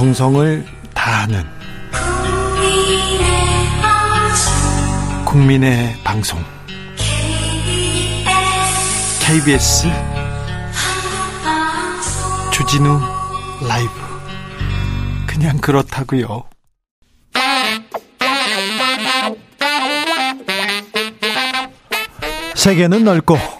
정성을 다하는 국민의 방송 KBS 주진우 라이브 그냥 그렇다고요. 세계는 넓고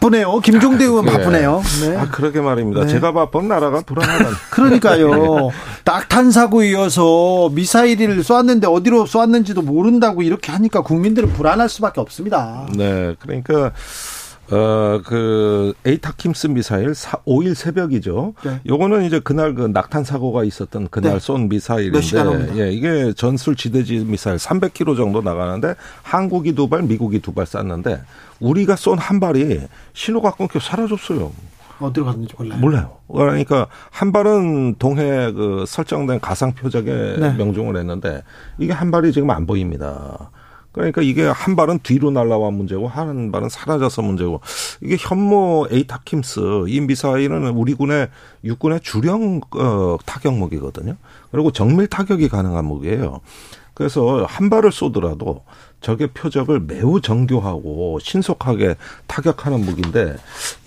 바쁘네요. 김종대 의원 아, 바쁘네요. 네. 아, 그러게 말입니다. 네. 제가 바쁜 나라가 불안하다. 그러니까요. 낙탄 사고 이어서 미사일을 쏘았는데 어디로 쏘았는지도 모른다고 이렇게 하니까 국민들은 불안할 수밖에 없습니다. 네. 그러니까 어, 그, 에이타킴스 미사일 4, 5일 새벽이죠. 네. 요거는 이제 그날 그 낙탄 사고가 있었던 그날 네. 쏜 미사일인데, 예, 이게 전술 지대지 미사일 300km 정도 나가는데 한국이 두 발, 미국이 두 발 쐈는데 우리가 쏜 한 발이 신호가 끊겨 사라졌어요. 어디로 갔는지 몰라요. 몰라요. 그러니까 한 발은 동해 그 설정된 가상 표적에 네. 명중을 했는데 이게 한 발이 지금 안 보입니다. 그러니까 이게 한 발은 뒤로 날라와 문제고 한 발은 사라져서 문제고 이게 현모 에이타킴스 이 미사일은 우리 군의 육군의 주령 어, 타격 무기거든요. 그리고 정밀 타격이 가능한 무기예요. 그래서 한 발을 쏘더라도 적의 표적을 매우 정교하고 신속하게 타격하는 무기인데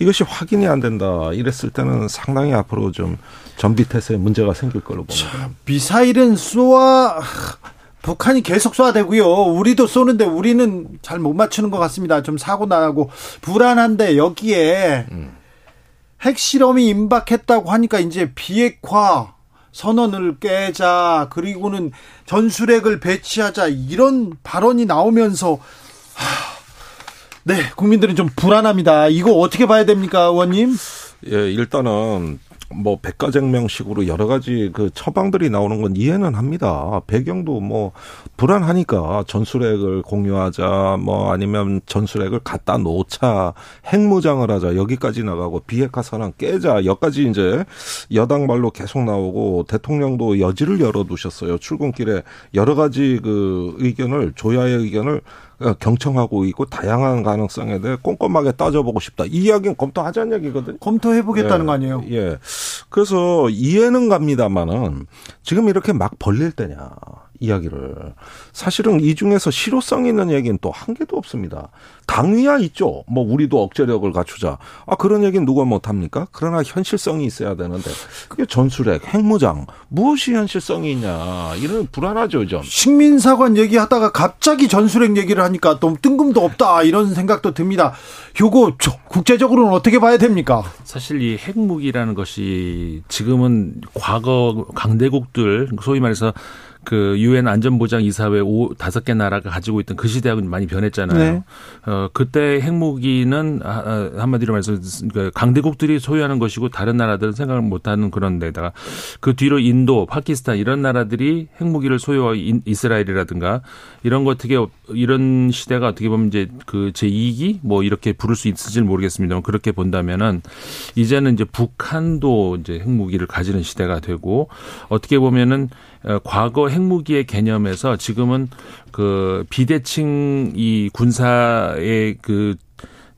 이것이 확인이 안 된다 이랬을 때는 상당히 앞으로 좀 전비 태세에 문제가 생길 걸로 봅니다. 미사일은 쏘아 북한이 계속 쏴대고요. 우리도 쏘는데 우리는 잘 못 맞추는 것 같습니다. 좀 사고 나고 불안한데 여기에 음. 핵실험이 임박했다고 하니까 이제 비핵화 선언을 깨자 그리고는 전술핵을 배치하자 이런 발언이 나오면서 하, 네 국민들은 좀 불안합니다. 이거 어떻게 봐야 됩니까, 의원님? 예, 일단은 뭐 백과쟁명식으로 여러 가지 그 처방들이 나오는 건 이해는 합니다. 배경도 뭐 불안하니까 전술핵을 공유하자 뭐 아니면 전술핵을 갖다 놓자 핵무장을 하자 여기까지 나가고 비핵화 선언 깨자 여기까지 이제 여당 말로 계속 나오고 대통령도 여지를 열어두셨어요. 출근길에 여러 가지 그 의견을 조야의 의견을 어, 경청하고 있고 다양한 가능성에 대해 꼼꼼하게 따져보고 싶다. 이 이야기는 검토하자는 얘기거든요. 검토해보겠다는 예, 거 아니에요? 예. 그래서 이해는 갑니다만은 지금 이렇게 막 벌릴 때냐. 이야기를. 사실은 이 중에서 실효성 있는 얘기는 또 한 개도 없습니다. 당위야 있죠. 뭐 우리도 억제력을 갖추자. 아 그런 얘기는 누가 못 합니까? 그러나 현실성이 있어야 되는데 그게 전술핵, 핵무장 무엇이 현실성이 있냐 이런 불안하죠 좀. 식민사관 얘기하다가 갑자기 전술핵 얘기를 하니까 또 뜬금도 없다 이런 생각도 듭니다. 요거 국제적으로는 어떻게 봐야 됩니까? 사실 이 핵무기라는 것이 지금은 과거 강대국들 소위 말해서 그 유엔 안전보장 이사회 오 다섯 개 나라가 가지고 있던 그 시대하고는 많이 변했잖아요. 네. 어 그때 핵무기는 아, 한마디로 말해서 그 강대국들이 소유하는 것이고 다른 나라들은 생각을 못하는 그런 데다가 그 뒤로 인도, 파키스탄 이런 나라들이 핵무기를 소유하고 이스라엘이라든가 이런 거 어떻게 이런 시대가 어떻게 보면 이제 그 제2기 뭐 이렇게 부를 수 있을지는 모르겠습니다만 그렇게 본다면은 이제는 이제 북한도 이제 핵무기를 가지는 시대가 되고 어떻게 보면은 어, 과거 핵 무기의 개념에서 지금은 그 비대칭 이 군사의 그,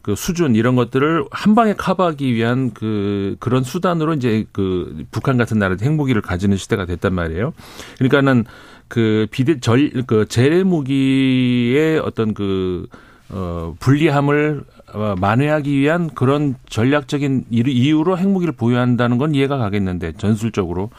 그 수준 이런 것들을 한 방에 커버하기 위한 그 그런 수단으로 이제 그 북한 같은 나라들 핵무기를 가지는 시대가 됐단 말이에요. 그러니까는 그 비대 절그 재래 무기의 어떤 그 어, 불리함을 어, 만회하기 위한 그런 전략적인 이유로 핵무기를 보유한다는 건 이해가 가겠는데 전술적으로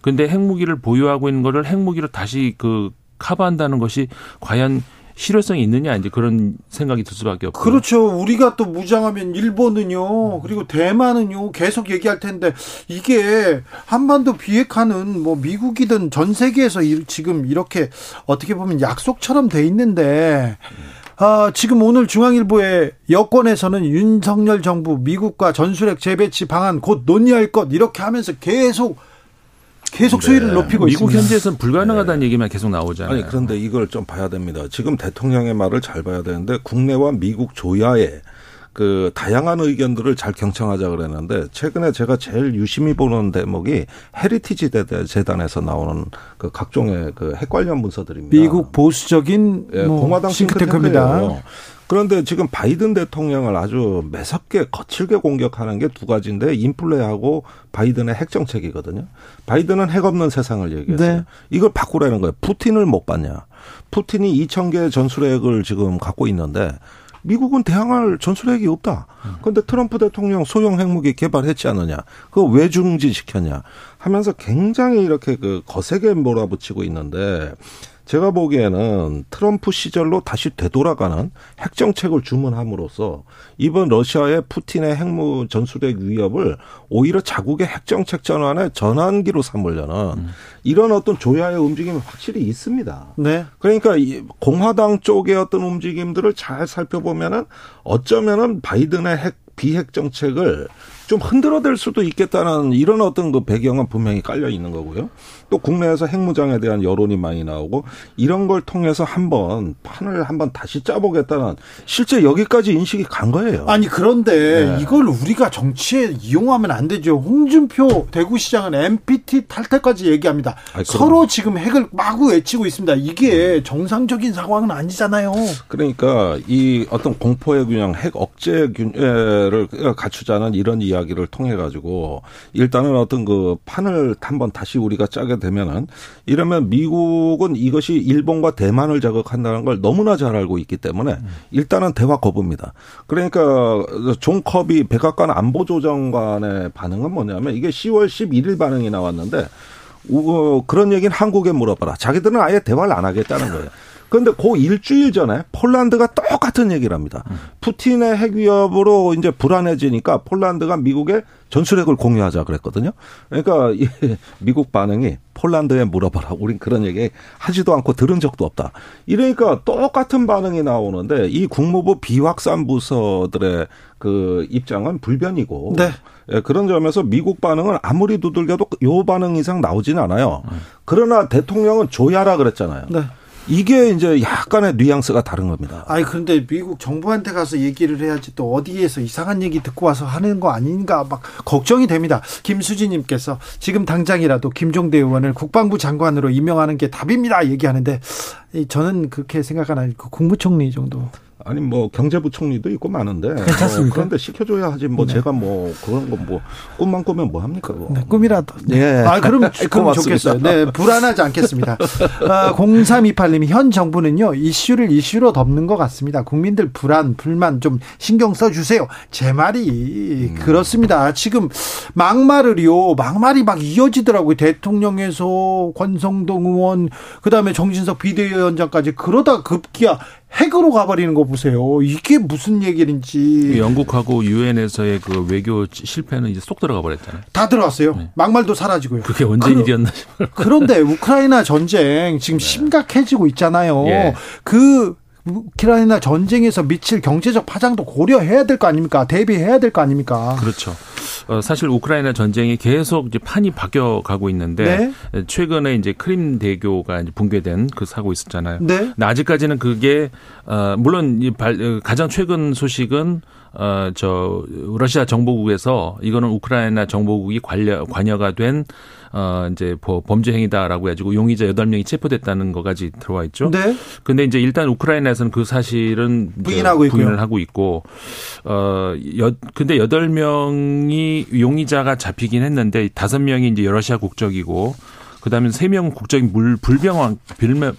근데 핵무기를 보유하고 있는 거를 핵무기로 다시 그 커버한다는 것이 과연 실효성이 있느냐 이제 그런 생각이 들 수밖에 없고 그렇죠. 우리가 또 무장하면 일본은요. 그리고 대만은요. 계속 얘기할 텐데 이게 한반도 비핵화는 뭐 미국이든 전 세계에서 지금 이렇게 어떻게 보면 약속처럼 돼 있는데 아, 지금 오늘 중앙일보의 여권에서는 윤석열 정부 미국과 전술핵 재배치 방안 곧 논의할 것 이렇게 하면서 계속 계속 수위를 네. 높이고 미국 있습니다. 현지에서는 불가능하다는 네. 얘기만 계속 나오잖아요. 아니 그런데 이걸 좀 봐야 됩니다. 지금 대통령의 말을 잘 봐야 되는데 국내와 미국 조야에 그 다양한 의견들을 잘 경청하자 그랬는데 최근에 제가 제일 유심히 보는 대목이 헤리티지 재단에서 나오는 그 각종의 그 핵 관련 문서들입니다. 미국 보수적인 예, 뭐 공화당 싱크탱크입니다. 그런데 지금 바이든 대통령을 아주 매섭게 거칠게 공격하는 게 두 가지인데 인플레하고 바이든의 핵 정책이거든요. 바이든은 핵 없는 세상을 얘기했어요. 네. 이걸 바꾸라는 거예요. 푸틴을 못 봤냐. 푸틴이 2천 개의 전술핵을 지금 갖고 있는데 미국은 대항할 전술핵이 없다. 그런데 트럼프 대통령 소형 핵무기 개발했지 않느냐. 그거 왜 중지시켰냐. 하면서 굉장히 이렇게 그 거세게 몰아붙이고 있는데 제가 보기에는 트럼프 시절로 다시 되돌아가는 핵 정책을 주문함으로써 이번 러시아의 푸틴의 핵무 전술핵 위협을 오히려 자국의 핵 정책 전환의 전환기로 삼으려는 음. 이런 어떤 조야의 움직임이 확실히 있습니다. 네. 그러니까 공화당 쪽의 어떤 움직임들을 잘 살펴보면은 어쩌면은 바이든의 핵 비핵 정책을 좀 흔들어댈 수도 있겠다는 이런 어떤 그 배경은 분명히 깔려 있는 거고요. 또 국내에서 핵무장에 대한 여론이 많이 나오고 이런 걸 통해서 한번 판을 한번 다시 짜보겠다는 실제 여기까지 인식이 간 거예요. 아니 그런데 네. 이걸 우리가 정치에 이용하면 안 되죠. 홍준표 대구시장은 MPT 탈퇴까지 얘기합니다. 아니, 서로 지금 핵을 마구 외치고 있습니다. 이게 정상적인 상황은 아니잖아요. 그러니까 이 어떤 공포의 균형, 핵 억제 균형을 갖추자는 이런 이야기 를 통해 가지고 일단은 어떤 그 판을 한번 다시 우리가 짜게 되면은 이러면 미국은 이것이 일본과 대만을 자극한다는 걸 너무나 잘 알고 있기 때문에 일단은 대화 거부입니다. 그러니까 존 커비 백악관 안보조정관의 반응은 뭐냐면 이게 10월 11일 반응이 나왔는데 그런 얘기는 한국에 물어봐라. 자기들은 아예 대화를 안 하겠다는 거예요. 그런데 그 일주일 전에 폴란드가 똑같은 얘기를 합니다. 푸틴의 핵 위협으로 이제 불안해지니까 폴란드가 미국에 전술핵을 공유하자 그랬거든요. 그러니까 이 미국 반응이 폴란드에 물어봐라. 우린 그런 얘기 하지도 않고 들은 적도 없다. 이러니까 똑같은 반응이 나오는데 이 국무부 비확산 부서들의 그 입장은 불변이고 네. 예, 그런 점에서 미국 반응은 아무리 두들겨도 요 반응 이상 나오지는 않아요. 그러나 대통령은 조야라 그랬잖아요. 네. 이게 이제 약간의 뉘앙스가 다른 겁니다. 아니 그런데 미국 정부한테 가서 얘기를 해야지 또 어디에서 이상한 얘기 듣고 와서 하는 거 아닌가 막 걱정이 됩니다. 김수진님께서 지금 당장이라도 김종대 의원을 국방부 장관으로 임명하는 게 답입니다 얘기하는데 저는 그렇게 생각 안 하고 국무총리 정도. 아니 뭐 경제부총리도 있고 많은데 괜찮습니까? 뭐 그런데 시켜줘야 하지 뭐 네. 제가 뭐 그런 거뭐 꿈만 꾸면 뭐 합니까? 네, 꿈이라도. 네. 아 그럼 그럼 좋겠어요. 네 불안하지 않겠습니다. 아, 0328님이 현 정부는요 이슈를 이슈로 덮는 것 같습니다. 국민들 불안 불만 좀 신경 써주세요. 제 말이 음. 그렇습니다. 지금 막말을요 막말이 막 이어지더라고요. 대통령에서 권성동 의원 그다음에 정진석 비대위 원장까지 그러다 급기야 핵으로 가버리는 거 보세요. 이게 무슨 얘기인지. 영국하고 유엔에서의 그 외교 실패는 이제 쏙 들어가 버렸잖아요. 다 들어갔어요. 네. 막말도 사라지고요. 그게 언제 그, 일이었나 싶어요. 그런데 우크라이나 전쟁 지금 네. 심각해지고 있잖아요. 예. 그 우크라이나 전쟁에서 미칠 경제적 파장도 고려해야 될 거 아닙니까? 대비해야 될 거 아닙니까? 그렇죠. 어, 사실 우크라이나 전쟁이 계속 이제 판이 바뀌어 가고 있는데 네. 최근에 이제 크림 대교가 이제 붕괴된 그 사고 있었잖아요. 네. 아직까지는 그게 어, 물론 이 발, 어, 가장 최근 소식은 어, 저, 러시아 정보국에서 이거는 우크라이나 정보국이 관여, 관여가 된, 어, 이제 범죄 행위다라고 해가지고 용의자 8명이 체포됐다는 거까지 들어와 있죠. 네. 근데 이제 일단 우크라이나에서는 그 사실은 부인하고 부인을 있고요. 하고 있고, 어, 여, 근데 8명이 용의자가 잡히긴 했는데 5명이 이제 러시아 국적이고 그다음에 세 명 국적이 물 불명확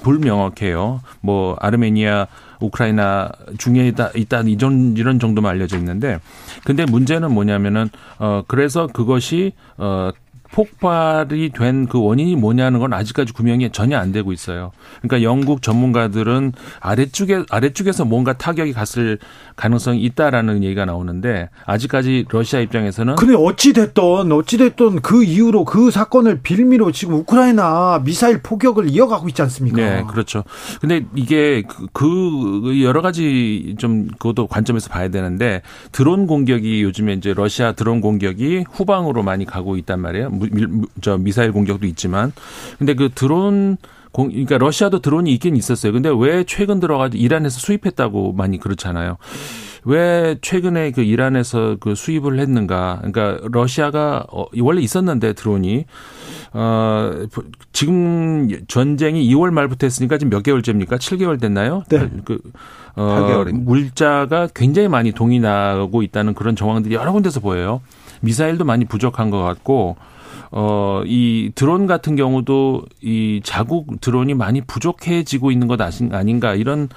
불명확해요. 뭐 아르메니아, 우크라이나 중에 있다 있다 이런 이런 정도만 알려져 있는데 근데 문제는 뭐냐면은 어 그래서 그것이 어 폭발이 된 그 원인이 뭐냐는 건 아직까지 구명이 전혀 안 되고 있어요. 그러니까 영국 전문가들은 아래쪽에 아래쪽에서 뭔가 타격이 갔을 가능성이 있다라는 얘기가 나오는데 아직까지 러시아 입장에서는 근데 어찌 됐던 어찌 됐던 그 이후로 그 사건을 빌미로 지금 우크라이나 미사일 포격을 이어가고 있지 않습니까? 네, 그렇죠. 근데 이게 그, 그 여러 가지 좀 그것도 관점에서 봐야 되는데 드론 공격이 요즘에 이제 러시아 드론 공격이 후방으로 많이 가고 있단 말이에요. 저 미사일 공격도 있지만 근데 그 드론 공, 그러니까 러시아도 드론이 있긴 있었어요. 근데 왜 최근 들어가지고 이란에서 수입했다고 많이 그렇잖아요. 왜 최근에 그 이란에서 그 수입을 했는가? 그러니까 러시아가 어, 원래 있었는데 드론이 어 지금 전쟁이 2월 말부터 했으니까 지금 몇 개월째입니까? 7개월 됐나요? 네. 그 어, 물자가 굉장히 많이 동이 나고 있다는 그런 정황들이 여러 군데서 보여요. 미사일도 많이 부족한 것 같고 어, 이 드론 같은 경우도 이 자국 드론이 많이 부족해지고 있는 것 아닌가 이런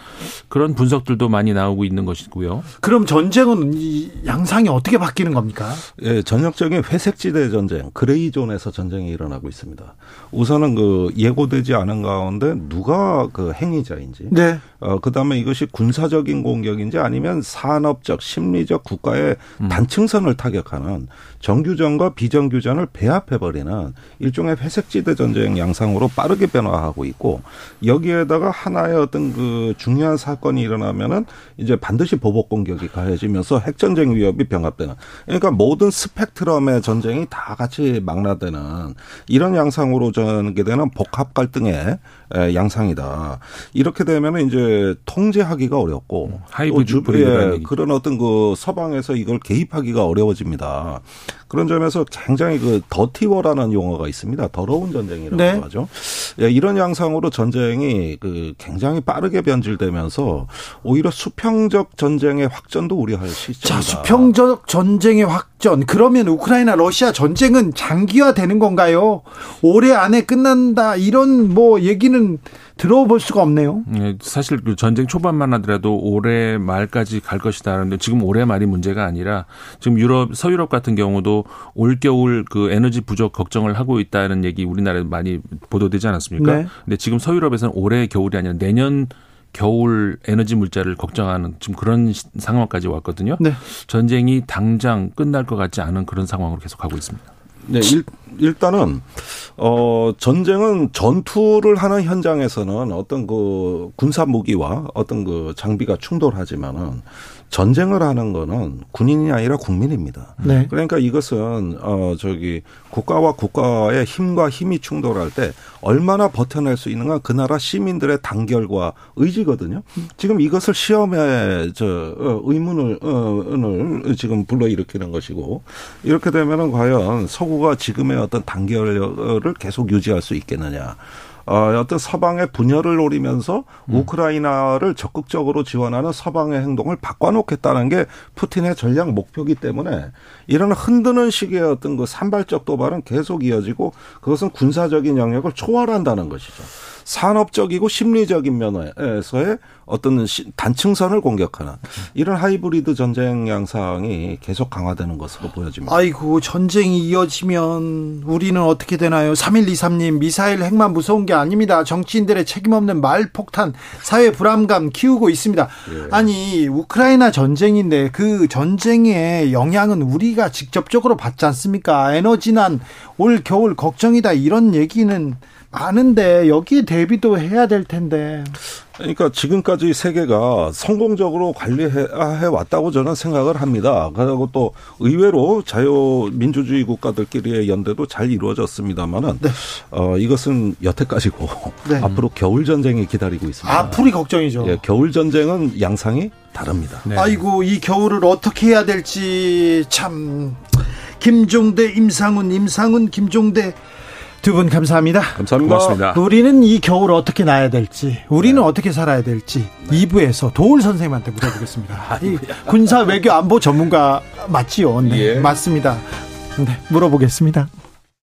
그런 분석들도 많이 나오고 있는 것이고요. 그럼 전쟁은 이 양상이 어떻게 바뀌는 겁니까? 예, 전형적인 회색지대 전쟁, 그레이존에서 전쟁이 일어나고 있습니다. 우선은 그 예고되지 않은 가운데 누가 그 행위자인지, 네. 어, 그 다음에 이것이 군사적인 공격인지 아니면 산업적, 심리적 국가의 음. 단층선을 타격하는 정규전과 비정규전을 배합해 버리는 일종의 회색지대 전쟁 양상으로 빠르게 변화하고 있고 여기에다가 하나의 어떤 그 중요한 사건이 일어나면은 이제 반드시 보복 공격이 가해지면서 핵 전쟁 위협이 병합되는 그러니까 모든 스펙트럼의 전쟁이 다 같이 망라되는 이런 양상으로 전개되는 복합 갈등의 양상이다. 이렇게 되면은 이제 통제하기가 어렵고 하이브리드 예, 그런 어떤 그 서방에서 이걸 개입하기가 어려워집니다. 그런 점에서 굉장히 그 더티워라는 용어가 있습니다. 더러운 전쟁이라고 네. 하죠. 예, 이런 양상으로 전쟁이 그 굉장히 빠르게 변질되면서 오히려 수평적 전쟁의 확전도 우려할 수 있습니다. 자, 수평적 전쟁의 확 전. 그러면 우크라이나 러시아 전쟁은 장기화되는 건가요? 올해 안에 끝난다 이런 뭐 얘기는 들어볼 수가 없네요. 네, 사실 그 전쟁 초반만 하더라도 올해 말까지 갈 것이다. 그런데 지금 올해 말이 문제가 아니라 지금 유럽, 서유럽 같은 경우도 올 겨울 그 에너지 부족 걱정을 하고 있다는 얘기 우리나라에 많이 보도되지 않았습니까? 네. 근데 지금 서유럽에서는 올해 겨울이 아니라 내년 겨울 에너지 물자를 걱정하는 지금 그런 상황까지 왔거든요. 네. 전쟁이 당장 끝날 것 같지 않은 그런 상황으로 계속 가고 있습니다. 네, 일, 일단은 어 전쟁은 전투를 하는 현장에서는 어떤 그 군사 무기와 어떤 그 장비가 충돌하지만은 전쟁을 하는 거는 군인이 아니라 국민입니다. 네. 그러니까 이것은 어 저기 국가와 국가의 힘과 힘이 충돌할 때 얼마나 버텨낼 수 있는가 그 나라 시민들의 단결과 의지거든요. 지금 이것을 시험에 저 어, 의문을 어을 지금 불러일으키는 것이고 이렇게 되면은 과연 서구가 지금의 어떤 단결을 계속 유지할 수 있겠느냐. 어, 어떤 서방의 분열을 노리면서 음. 우크라이나를 적극적으로 지원하는 서방의 행동을 바꿔놓겠다는 게 푸틴의 전략 목표기 때문에 이런 흔드는 식의 어떤 그 산발적 도발은 계속 이어지고 그것은 군사적인 영역을 초월한다는 것이죠. 산업적이고 심리적인 면에서의 어떤 단층선을 공격하는 이런 하이브리드 전쟁 양상이 계속 강화되는 것으로 보여집니다. 아이고 전쟁이 이어지면 우리는 어떻게 되나요? 3123님 미사일 핵만 무서운 게 아닙니다. 정치인들의 책임 없는 말 폭탄 사회 불안감 키우고 있습니다. 예. 아니 우크라이나 전쟁인데 그 전쟁의 영향은 우리가 직접적으로 받지 않습니까? 에너지난 올 겨울 걱정이다 이런 얘기는 많은데 여기에 대비도 해야 될 텐데. 그러니까 지금까지 세계가 성공적으로 관리해 왔다고 저는 생각을 합니다. 그리고 또 의외로 자유민주주의 국가들끼리의 연대도 잘 이루어졌습니다만은 네. 어, 이것은 여태까지고 네. 앞으로 겨울 전쟁이 기다리고 있습니다. 앞으로 걱정이죠. 예, 겨울 전쟁은 양상이 다릅니다. 네. 아이고 이 겨울을 어떻게 해야 될지 참 김종대, 임상훈, 임상훈, 김종대 두 분 감사합니다. 감사합니다. 고맙습니다. 우리는 이 겨울 어떻게 나야 될지, 우리는 네. 어떻게 살아야 될지 네. 2부에서 도울 선생님한테 물어보겠습니다. 이 군사 외교 안보 전문가 맞지요? 네, 예. 맞습니다. 네, 물어보겠습니다.